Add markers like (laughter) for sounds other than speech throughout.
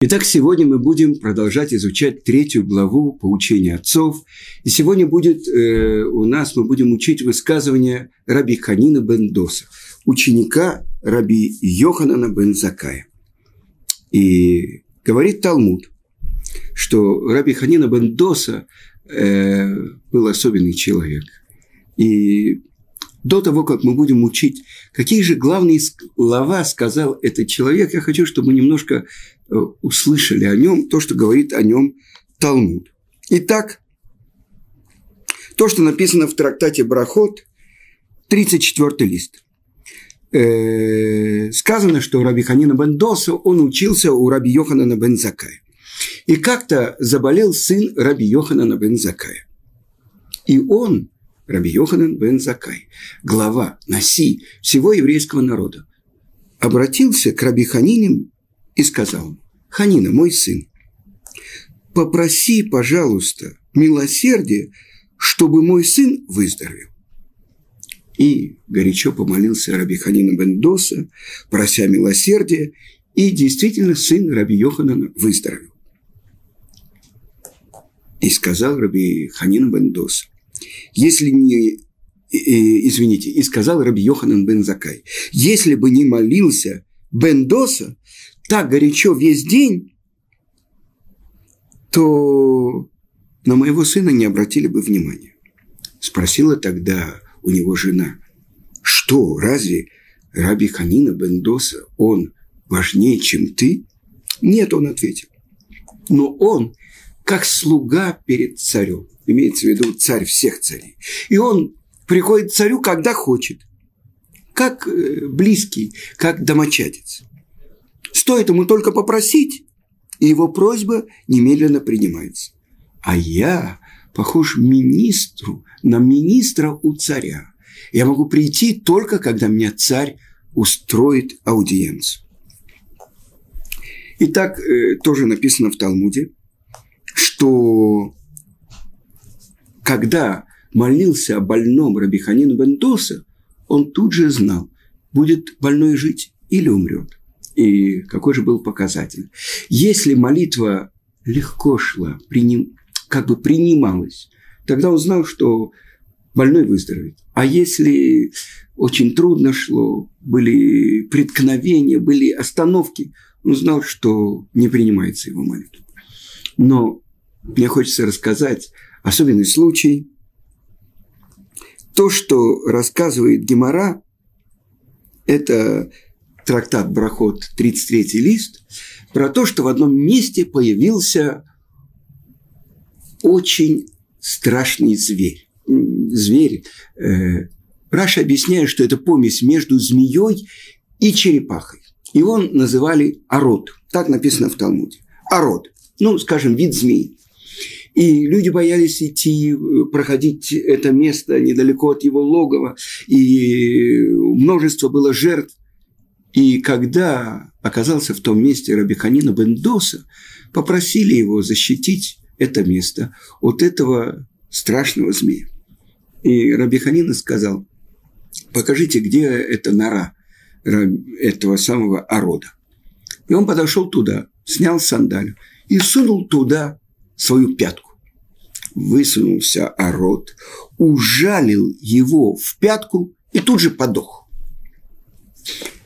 Итак, сегодня мы будем продолжать изучать третью главу поучения отцов. И сегодня будет э, у нас, мы будем учить высказывание Раби Ханина бен Доса, ученика Раби Йоханана бен Закая. И говорит Талмуд, что Раби Ханина бен Доса э, был особенный человек. И до того, как мы будем учить, какие же главные слова сказал этот человек, я хочу, чтобы мы немножко Э, услышали о нем то, что говорит о нем Талмуд. Итак, то, что написано в трактате Брахот, 34 лист. Э, сказано, что Раби Ханина бен Доса, он учился у Раби Йоханана бен Закая. И как-то заболел сын Раби Йоханана бен Закая. И он, Раби Йоханан бен Закай, глава, Наси всего еврейского народа, обратился к Раби Ханине и сказал, «Ханина, мой сын, попроси, пожалуйста, милосердие, чтобы мой сын выздоровел». И горячо помолился Раби Ханина Бендоса, прося милосердия, и действительно сын Раби Йоханана выздоровел. И сказал Раби Ханин Бендоса, если не извините, и сказал Раби Йоханан бен Закай, если бы не молился Бендоса, так горячо весь день, то на моего сына не обратили бы внимания. Спросила тогда у него жена, что, разве Раби Ханина Бендоса, он важнее, чем ты? Нет, он ответил. Но он как слуга перед царем. Имеется в виду царь всех царей. И он приходит к царю, когда хочет. Как э, близкий, как домочадец. Стоит ему только попросить, и его просьба немедленно принимается. А я похож министру на министра у царя. Я могу прийти только, когда меня царь устроит аудиенцию. И так э, тоже написано в Талмуде, что когда молился о больном Рабиханину Бендоса, он тут же знал, будет больной жить или умрет. И какой же был показатель? Если молитва легко шла, приним, как бы принималась, тогда он знал, что больной выздоровеет. А если очень трудно шло, были преткновения, были остановки, он знал, что не принимается его молитва. Но мне хочется рассказать особенный случай. То, что рассказывает Гемора, это трактат Брахот, 33 лист, про то, что в одном месте появился очень страшный зверь. Зверь. Э, Раша объясняет, что это помесь между змеей и черепахой. Его называли арод. Так написано в Талмуде. Арод. Ну, скажем, вид змеи. И люди боялись идти, проходить это место недалеко от его логова. И множество было жертв. И когда оказался в том месте Рабиханина Бендоса, попросили его защитить это место от этого страшного змея. И Рабиханина сказал, покажите, где эта нора этого самого орода. И он подошел туда, снял сандалию и сунул туда свою пятку. Высунулся ород, ужалил его в пятку и тут же подох.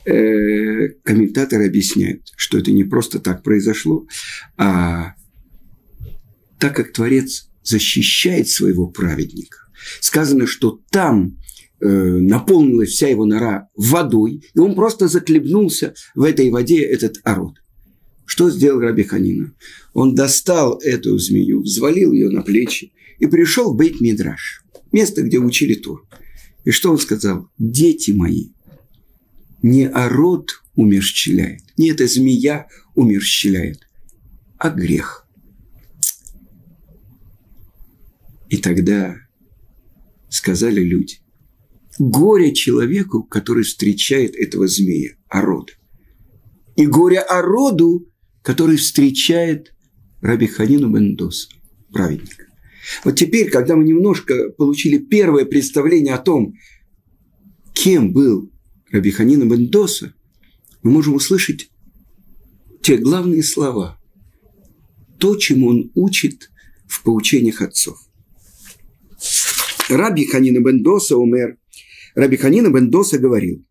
Э, комментаторы объясняют, что это не просто так произошло, а так как Творец защищает своего праведника. Сказано, что там э, наполнилась вся его нора водой, и он просто заклебнулся в этой воде, этот ород. Что сделал Раби Ханина? Он достал эту змею, взвалил ее на плечи и пришел в Бейт Мидраш, место, где учили Тур. И что он сказал? Дети мои, не ород умерщвляет, не эта змея умерщвляет, а грех. И тогда сказали люди, горе человеку, который встречает этого змея, орода. И горе ороду, который встречает Раби Ханину Бендос, праведника. Вот теперь, когда мы немножко получили первое представление о том, кем был Рабиханина Бендоса, мы можем услышать те главные слова, то, чему он учит в поучениях отцов. Раби Ханина Бендоса умер. Раби Ханина Бендоса говорил,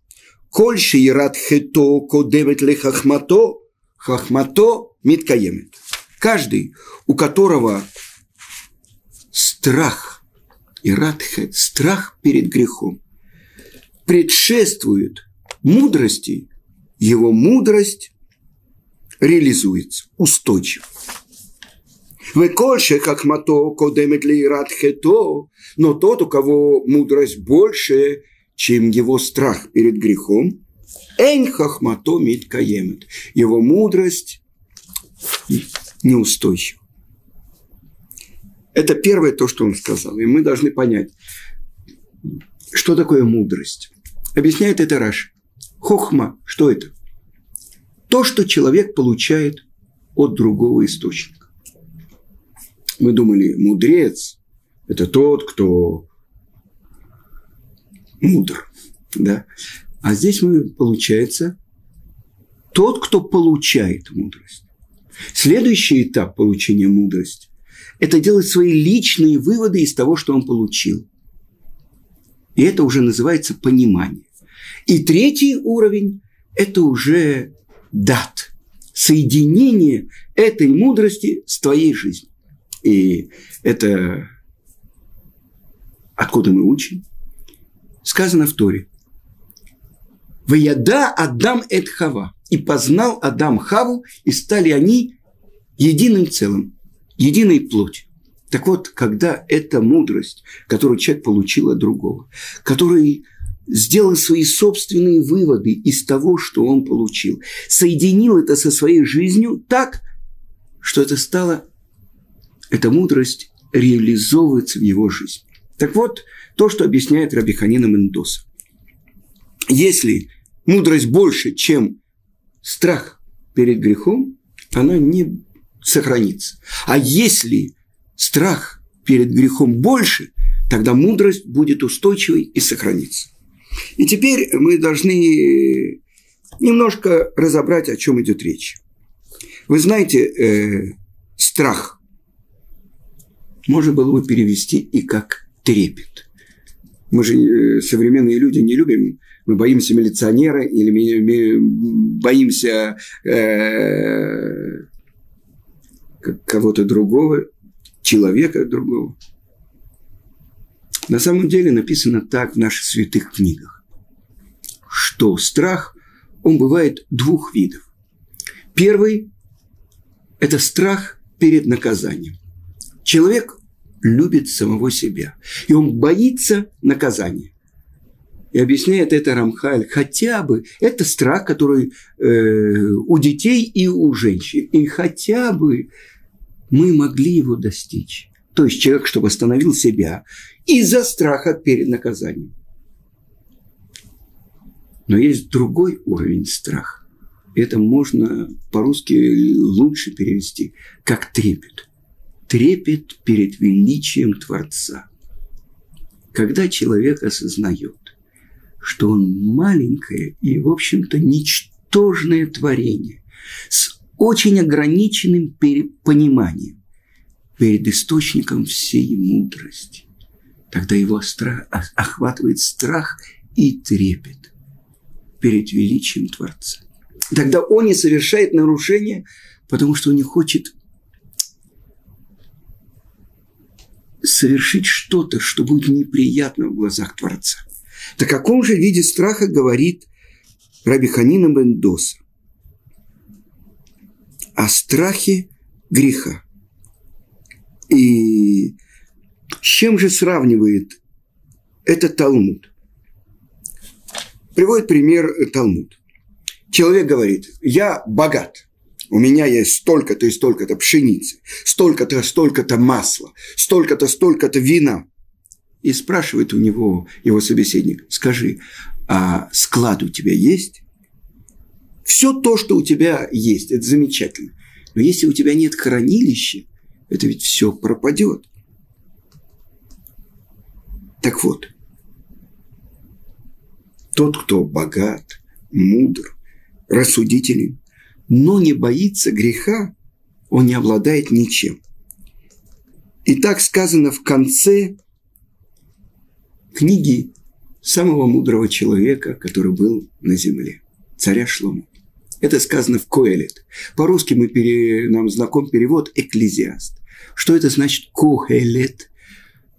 «Коль шиират хето кодемет ле хахмато, миткаемет». Каждый, у которого страх, иратхе, страх перед грехом, предшествует мудрости, его мудрость реализуется устойчиво. Векольше как мато кодемет ли хето, но тот, у кого мудрость больше, чем его страх перед грехом, эн хахмато мит каемет. Его мудрость неустойчива. Это первое то, что он сказал. И мы должны понять, что такое мудрость. Объясняет это Раш. Хохма, что это? То, что человек получает от другого источника. Мы думали, мудрец – это тот, кто мудр. Да? А здесь мы, получается, тот, кто получает мудрость. Следующий этап получения мудрости – это делать свои личные выводы из того, что он получил. И это уже называется понимание. И третий уровень – это уже дат, соединение этой мудрости с твоей жизнью. И это откуда мы учим? Сказано в Торе. «Ваяда Адам эт Хава». И познал Адам Хаву, и стали они единым целым, единой плотью. Так вот, когда эта мудрость, которую человек получил от другого, который сделал свои собственные выводы из того, что он получил, соединил это со своей жизнью так, что это стало, эта мудрость реализовывается в его жизни. Так вот, то, что объясняет Рабиханина Мендоса. Если мудрость больше, чем страх перед грехом, она не сохранится. А если страх перед грехом больше, тогда мудрость будет устойчивой и сохранится. И теперь мы должны немножко разобрать, о чем идет речь. Вы знаете, э, страх можно было бы перевести и как трепет. Мы же э, современные люди не любим, мы боимся милиционера или мы боимся э, кого-то другого, человека другого. На самом деле написано так в наших святых книгах, что страх, он бывает двух видов. Первый – это страх перед наказанием. Человек любит самого себя, и он боится наказания. И объясняет это Рамхаль, хотя бы это страх, который э, у детей и у женщин. И хотя бы мы могли его достичь. То есть человек, чтобы остановил себя из-за страха перед наказанием. Но есть другой уровень страха. Это можно по-русски лучше перевести как трепет. Трепет перед величием Творца. Когда человек осознает, что он маленькое и, в общем-то, ничтожное творение с очень ограниченным пониманием перед источником всей мудрости тогда его страх, охватывает страх и трепет перед величием Творца. Тогда он не совершает нарушения, потому что он не хочет совершить что-то, что будет неприятно в глазах Творца. Так о каком же виде страха говорит Раби Ханина Бендоса? О страхе греха. И с чем же сравнивает это Талмуд? Приводит пример Талмуд. Человек говорит, я богат, у меня есть столько-то и столько-то пшеницы, столько-то, столько-то масла, столько-то, столько-то вина. И спрашивает у него его собеседник, скажи, а склад у тебя есть? Все то, что у тебя есть, это замечательно. Но если у тебя нет хранилища, это ведь все пропадет. Так вот, тот, кто богат, мудр, рассудителен, но не боится греха, он не обладает ничем. И так сказано в конце книги самого мудрого человека, который был на земле, царя Шлому. Это сказано в Коэлет. По-русски мы пере... нам знаком перевод «экклезиаст». Что это значит «коэлет»?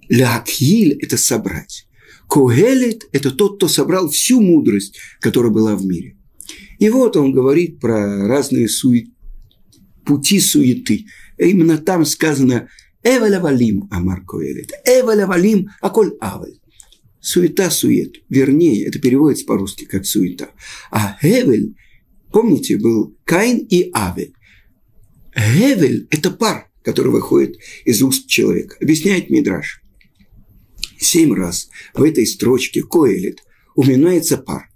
Лякхиль – это собрать. Когелет – это тот, кто собрал всю мудрость, которая была в мире. И вот он говорит про разные сует... пути суеты. Именно там сказано «Эвеля валим, Амар Когелет». «Эвеля валим, аколь авель». Суета, сует. Вернее, это переводится по-русски как суета. А Эвель, помните, был Каин и Авель. Эвель – это пар, который выходит из уст человека. Объясняет Мидраш семь раз в этой строчке Коэлит упоминается пар.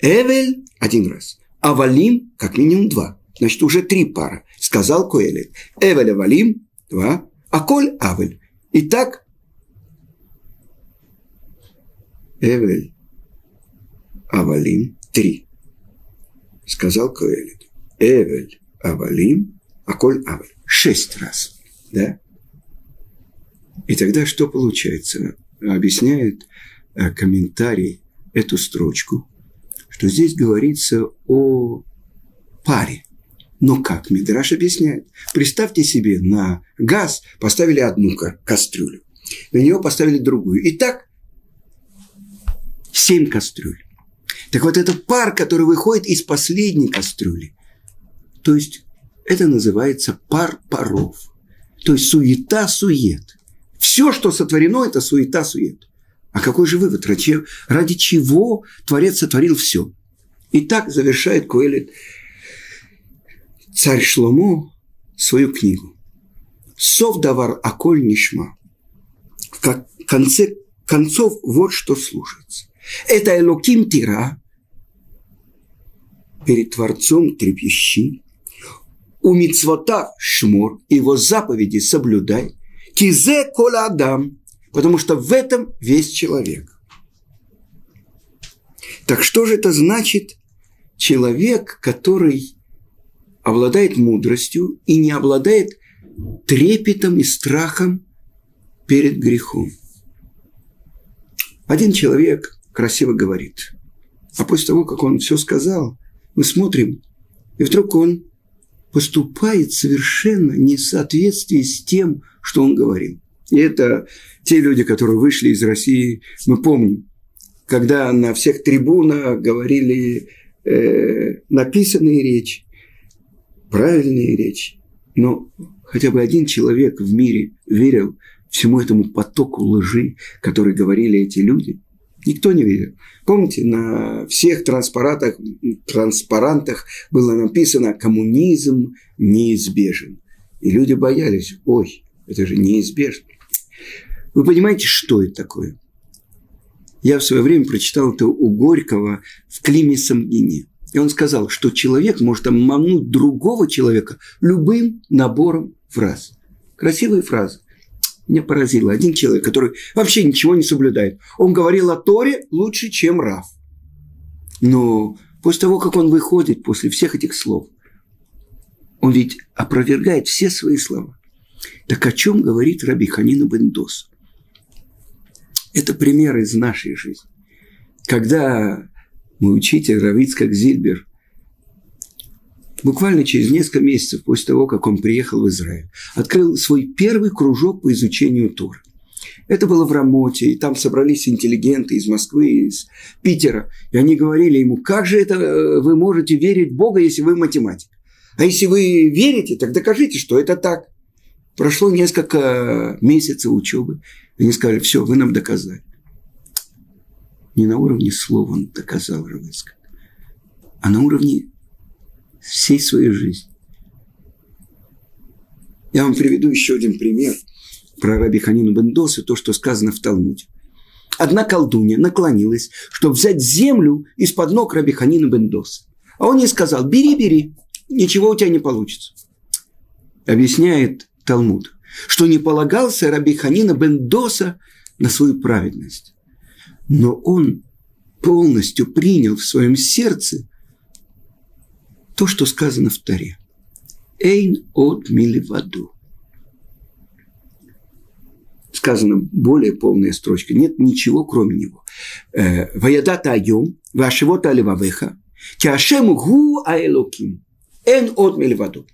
Эвель – один раз, а Валим – как минимум два. Значит, уже три пара. Сказал Коэлит. Эвель Валим – два, а Коль – Авель. Итак, Эвель Авалим – три. Сказал Коэлит. Эвель Авалим, а Коль Авель. Шесть раз. Да? И тогда что получается? Объясняет э, комментарий эту строчку, что здесь говорится о паре. Но как? Мидраш объясняет. Представьте себе, на газ поставили одну кастрюлю, на нее поставили другую. И так семь кастрюль. Так вот, это пар, который выходит из последней кастрюли. То есть, это называется пар паров. То есть, суета-сует. Все, что сотворено, это суета-сует. А какой же вывод? Ради чего Творец сотворил все? И так завершает Коэлит царь Шломо свою книгу. Сов давар аколь нишма. В конце концов, вот что слушается. Это Элоким Тира, перед Творцом трепещи, у мицвота шмор, его заповеди соблюдай, Кизе кола адам, потому что в этом весь человек. Так что же это значит? Человек, который обладает мудростью и не обладает трепетом и страхом перед грехом? Один человек красиво говорит, а после того, как он все сказал, мы смотрим, и вдруг он поступает совершенно не в соответствии с тем, что он говорил. И это те люди, которые вышли из России, мы помним, когда на всех трибунах говорили э, написанные речи, правильные речи. Но хотя бы один человек в мире верил всему этому потоку лжи, который говорили эти люди. Никто не верил. Помните, на всех транспарантах, транспарантах было написано «коммунизм неизбежен». И люди боялись, ой, это же неизбежно. Вы понимаете, что это такое? Я в свое время прочитал это у Горького в Климе Самгине. И он сказал, что человек может обмануть другого человека любым набором фраз. Красивые фразы. Меня поразило. Один человек, который вообще ничего не соблюдает. Он говорил о Торе лучше, чем Раф. Но после того, как он выходит после всех этих слов, он ведь опровергает все свои слова. Так о чем говорит Раби Ханина Бендос? Это пример из нашей жизни. Когда мой учитель Равицкак Зильбер буквально через несколько месяцев после того, как он приехал в Израиль, открыл свой первый кружок по изучению Торы. Это было в Рамоте, и там собрались интеллигенты из Москвы, из Питера. И они говорили ему, как же это э, вы можете верить в Бога, если вы математик? А если вы верите, так докажите, что это так. Прошло несколько месяцев учебы. И они сказали, все, вы нам доказали. Не на уровне слова он доказал Равыцка, а на уровне всей своей жизни. Я вам приведу еще один пример про Раби Ханину Бендоса, то, что сказано в Талмуде. Одна колдунья наклонилась, чтобы взять землю из-под ног Раби Ханина Бендоса. А он ей сказал, бери, бери, ничего у тебя не получится. Объясняет Талмуд, что не полагался Раби Ханина Бендоса на свою праведность. Но он полностью принял в своем сердце то, что сказано в Таре. Эйн от миливаду. Сказано более полная строчка. Нет ничего, кроме него. Э, Ваядата айом, вашевота аливавеха, киашему гу аэлоким. Эн от миливаду.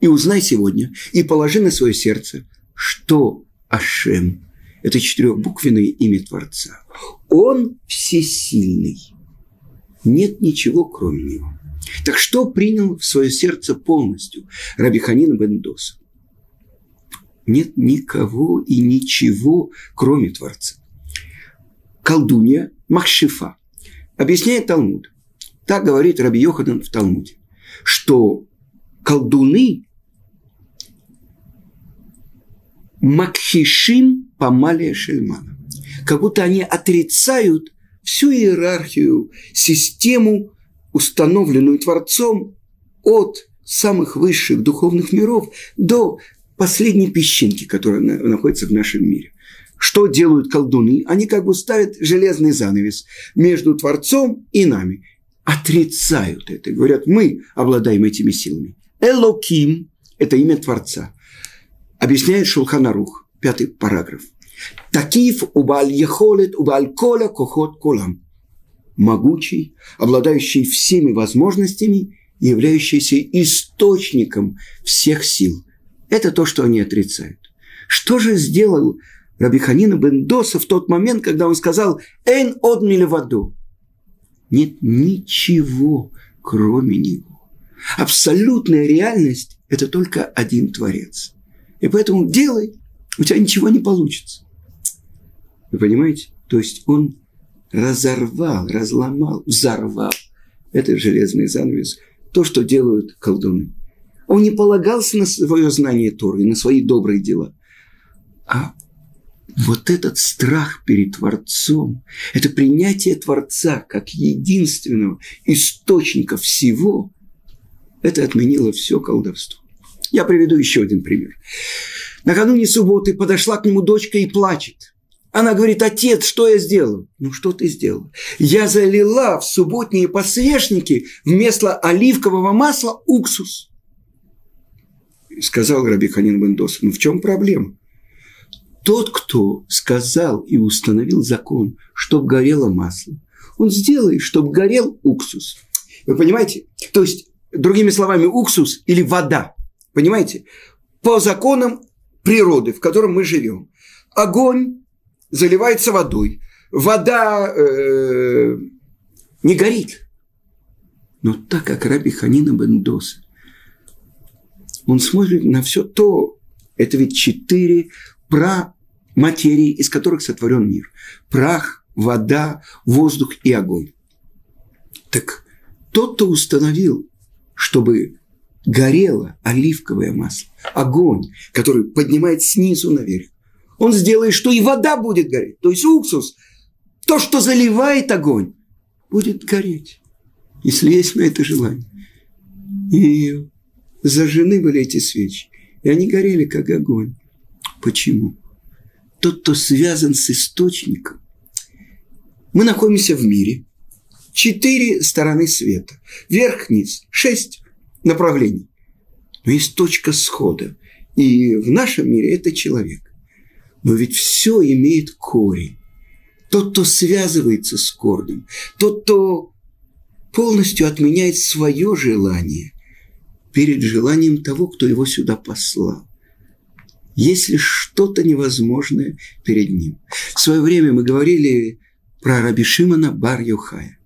И узнай сегодня, и положи на свое сердце, что Ашем – это четырехбуквенное имя Творца. Он всесильный. Нет ничего, кроме него. Так что принял в свое сердце полностью Рабиханин Бендоса? Нет никого и ничего, кроме Творца. Колдунья Махшифа. Объясняет Талмуд. Так говорит Раби Йохадан в Талмуде, что колдуны Макхишим Памалия Шельмана. Как будто они отрицают всю иерархию, систему, установленную Творцом от самых высших духовных миров до последней песчинки, которая находится в нашем мире. Что делают колдуны? Они как бы ставят железный занавес между Творцом и нами. Отрицают это. Говорят, мы обладаем этими силами. Элоким – это имя Творца. Объясняет Шулханарух, пятый параграф. Такив убаль ехолет убаль коля кохот колам. Могучий, обладающий всеми возможностями, являющийся источником всех сил. Это то, что они отрицают. Что же сделал Рабиханина Бендоса в тот момент, когда он сказал «Эн од милеваду»? Нет ничего, кроме него. Абсолютная реальность – это только один Творец – и поэтому делай, у тебя ничего не получится. Вы понимаете? То есть он разорвал, разломал, взорвал этот железный занавес, то, что делают колдуны. Он не полагался на свое знание Торы, на свои добрые дела. А вот этот страх перед Творцом, это принятие Творца как единственного источника всего, это отменило все колдовство. Я приведу еще один пример. Накануне субботы подошла к нему дочка и плачет. Она говорит, отец, что я сделал? Ну, что ты сделал? Я залила в субботние посвечники вместо оливкового масла уксус. Сказал Раби Ханин Бендос, ну в чем проблема? Тот, кто сказал и установил закон, чтобы горело масло, он сделает, чтобы горел уксус. Вы понимаете? То есть, другими словами, уксус или вода – Понимаете? По законам природы, в котором мы живем. Огонь заливается водой. Вода э, не горит. Но так как Раби Ханина Бендоса, он смотрит на все то, это ведь четыре про материи, из которых сотворен мир. Прах, вода, воздух и огонь. Так тот, кто установил, чтобы горело оливковое масло, огонь, который поднимает снизу наверх. Он сделает, что и вода будет гореть. То есть уксус, то, что заливает огонь, будет гореть, если есть на это желание. И зажжены были эти свечи, и они горели, как огонь. Почему? Тот, кто связан с источником. Мы находимся в мире. Четыре стороны света. Верх-низ. Шесть направлений. Но есть точка схода. И в нашем мире это человек. Но ведь все имеет корень. Тот, кто связывается с корнем, тот, кто полностью отменяет свое желание перед желанием того, кто его сюда послал. Есть ли что-то невозможное перед ним? В свое время мы говорили про Раби Шимона бар -Юхая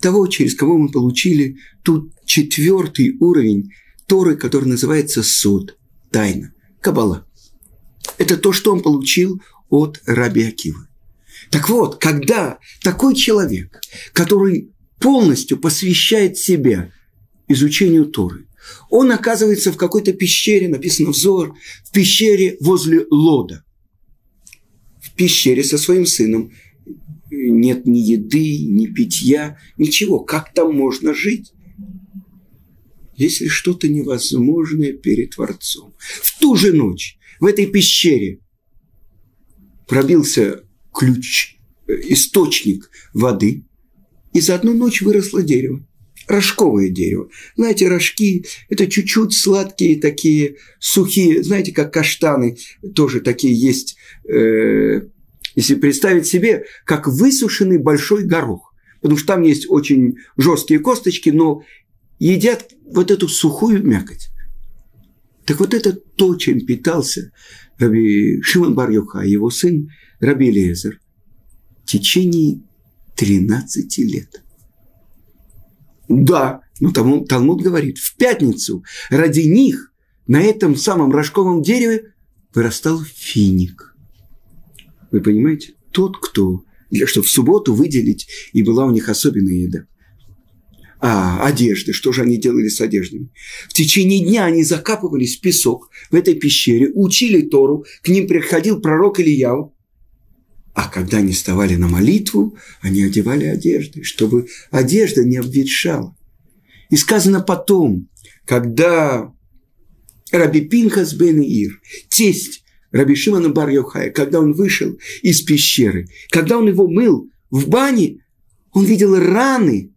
того, через кого мы получили тут четвертый уровень Торы, который называется суд, тайна, кабала. Это то, что он получил от Раби Акивы. Так вот, когда такой человек, который полностью посвящает себя изучению Торы, он оказывается в какой-то пещере, написано взор, в пещере возле Лода. В пещере со своим сыном нет ни еды, ни питья, ничего. Как там можно жить? Если что-то невозможное перед Творцом. В ту же ночь в этой пещере пробился ключ, э, источник воды, и за одну ночь выросло дерево. рожковое дерево. Знаете, рожки – это чуть-чуть сладкие такие, сухие, знаете, как каштаны, тоже такие есть, э, если представить себе, как высушенный большой горох. Потому что там есть очень жесткие косточки, но едят вот эту сухую мякоть. Так вот это то, чем питался Раби Шимон бар его сын Раби Лезер в течение 13 лет. Да, но Талмуд, Талмуд говорит, в пятницу ради них на этом самом рожковом дереве вырастал финик. Вы понимаете? Тот, кто, для чтобы в субботу выделить, и была у них особенная еда. А, одежды, что же они делали с одеждами? В течение дня они закапывались в песок в этой пещере, учили Тору, к ним приходил пророк Ильяу, а когда они вставали на молитву, они одевали одежды, чтобы одежда не обветшала. И сказано потом, когда Раби Пинхас бен Ир, тесть Раби Шимана бар Йохая, когда он вышел из пещеры, когда он его мыл в бане, он видел раны,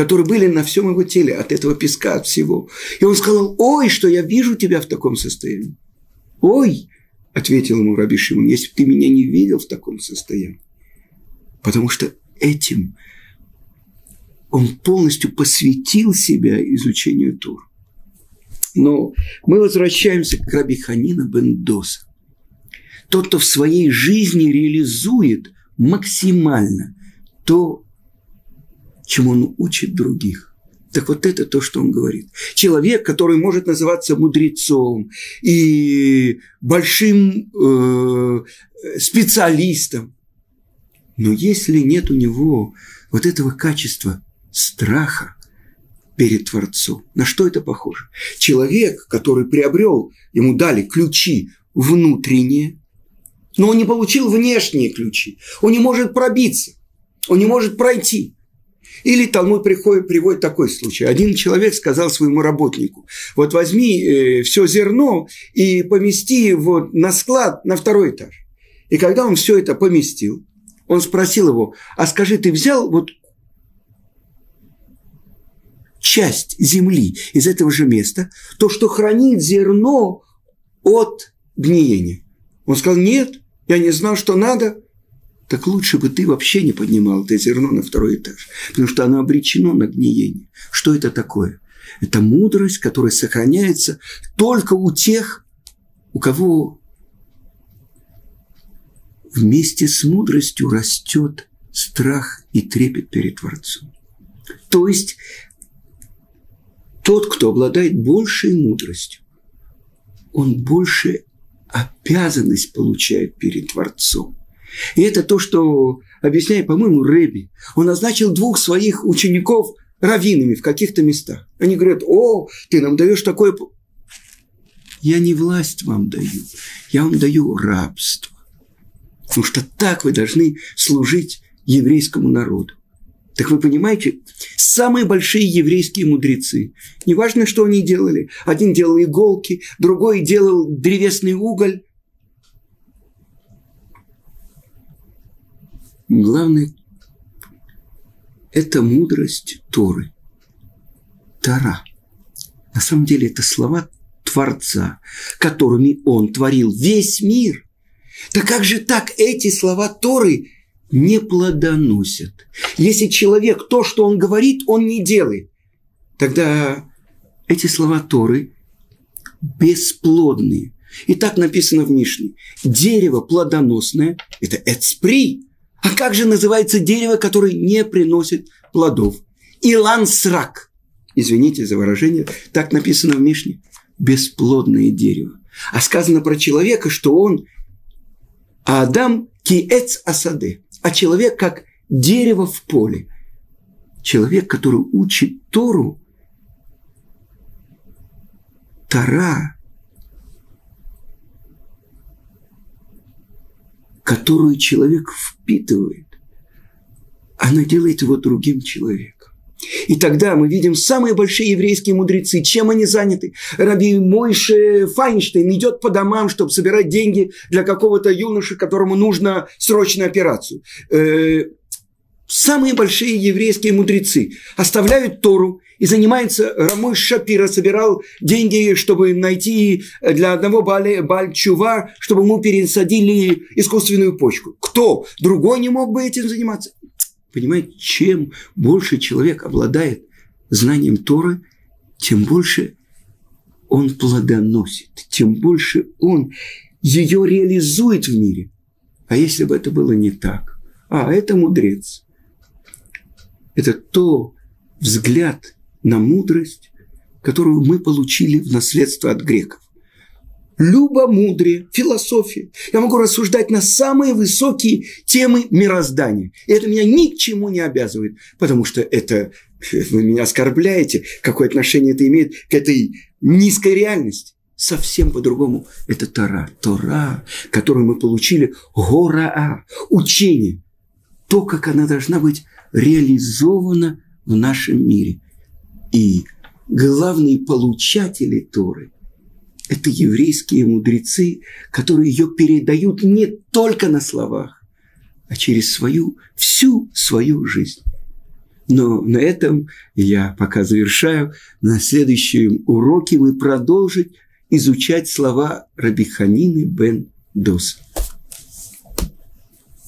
которые были на всем его теле от этого песка, от всего. И он сказал, ой, что я вижу тебя в таком состоянии. Ой, – ответил ему Раби Шимон, – если бы ты меня не видел в таком состоянии. Потому что этим он полностью посвятил себя изучению Тур. Но мы возвращаемся к Раби Ханина Бендоса. Тот, кто в своей жизни реализует максимально то, чему он учит других. Так вот это то, что он говорит. Человек, который может называться мудрецом и большим э, специалистом, но если нет у него вот этого качества страха перед Творцом, на что это похоже? Человек, который приобрел, ему дали ключи внутренние, но он не получил внешние ключи, он не может пробиться, он не может пройти – или Талмуд приходит, приводит такой случай. Один человек сказал своему работнику, вот возьми э, все зерно и помести его на склад на второй этаж. И когда он все это поместил, он спросил его, а скажи, ты взял вот часть земли из этого же места, то, что хранит зерно от гниения? Он сказал, нет, я не знал, что надо так лучше бы ты вообще не поднимал это зерно на второй этаж, потому что оно обречено на гниение. Что это такое? Это мудрость, которая сохраняется только у тех, у кого вместе с мудростью растет страх и трепет перед Творцом. То есть тот, кто обладает большей мудростью, он больше обязанность получает перед Творцом. И это то, что объясняет, по-моему, Рэби. Он назначил двух своих учеников раввинами в каких-то местах. Они говорят, о, ты нам даешь такое... Я не власть вам даю, я вам даю рабство. Потому что так вы должны служить еврейскому народу. Так вы понимаете, самые большие еврейские мудрецы, неважно, что они делали, один делал иголки, другой делал древесный уголь, Главное – это мудрость Торы. Тара. На самом деле это слова Творца, которыми Он творил весь мир. Так как же так эти слова Торы не плодоносят? Если человек то, что он говорит, он не делает, тогда эти слова Торы бесплодные. И так написано в Мишне. Дерево плодоносное – это эцпри, а как же называется дерево, которое не приносит плодов? Илан срак. Извините за выражение, так написано в Мишне. Бесплодное дерево. А сказано про человека, что он Адам киэц асаде. А человек как дерево в поле. Человек, который учит Тору, Тара которую человек впитывает, она делает его другим человеком. И тогда мы видим самые большие еврейские мудрецы, чем они заняты. Раби Мойше Файнштейн идет по домам, чтобы собирать деньги для какого-то юноши, которому нужно срочную операцию. Э, самые большие еврейские мудрецы оставляют Тору и занимается, Рамой Шапира собирал деньги, чтобы найти для одного Бальчува, чтобы ему пересадили искусственную почку. Кто? Другой не мог бы этим заниматься. Понимаете, чем больше человек обладает знанием Торы, тем больше он плодоносит, тем больше он ее реализует в мире. А если бы это было не так? А, это мудрец. Это то взгляд на мудрость, которую мы получили в наследство от греков. Любомудрие, философия. Я могу рассуждать на самые высокие темы мироздания. И это меня ни к чему не обязывает, потому что это (laughs) вы меня оскорбляете, какое отношение это имеет к этой низкой реальности. Совсем по-другому. Это Тора. Тора, которую мы получили, гора, учение. То, как она должна быть реализована в нашем мире. И главные получатели Торы – это еврейские мудрецы, которые ее передают не только на словах, а через свою, всю свою жизнь. Но на этом я пока завершаю. На следующем уроке мы продолжим изучать слова Рабиханины бен Доса.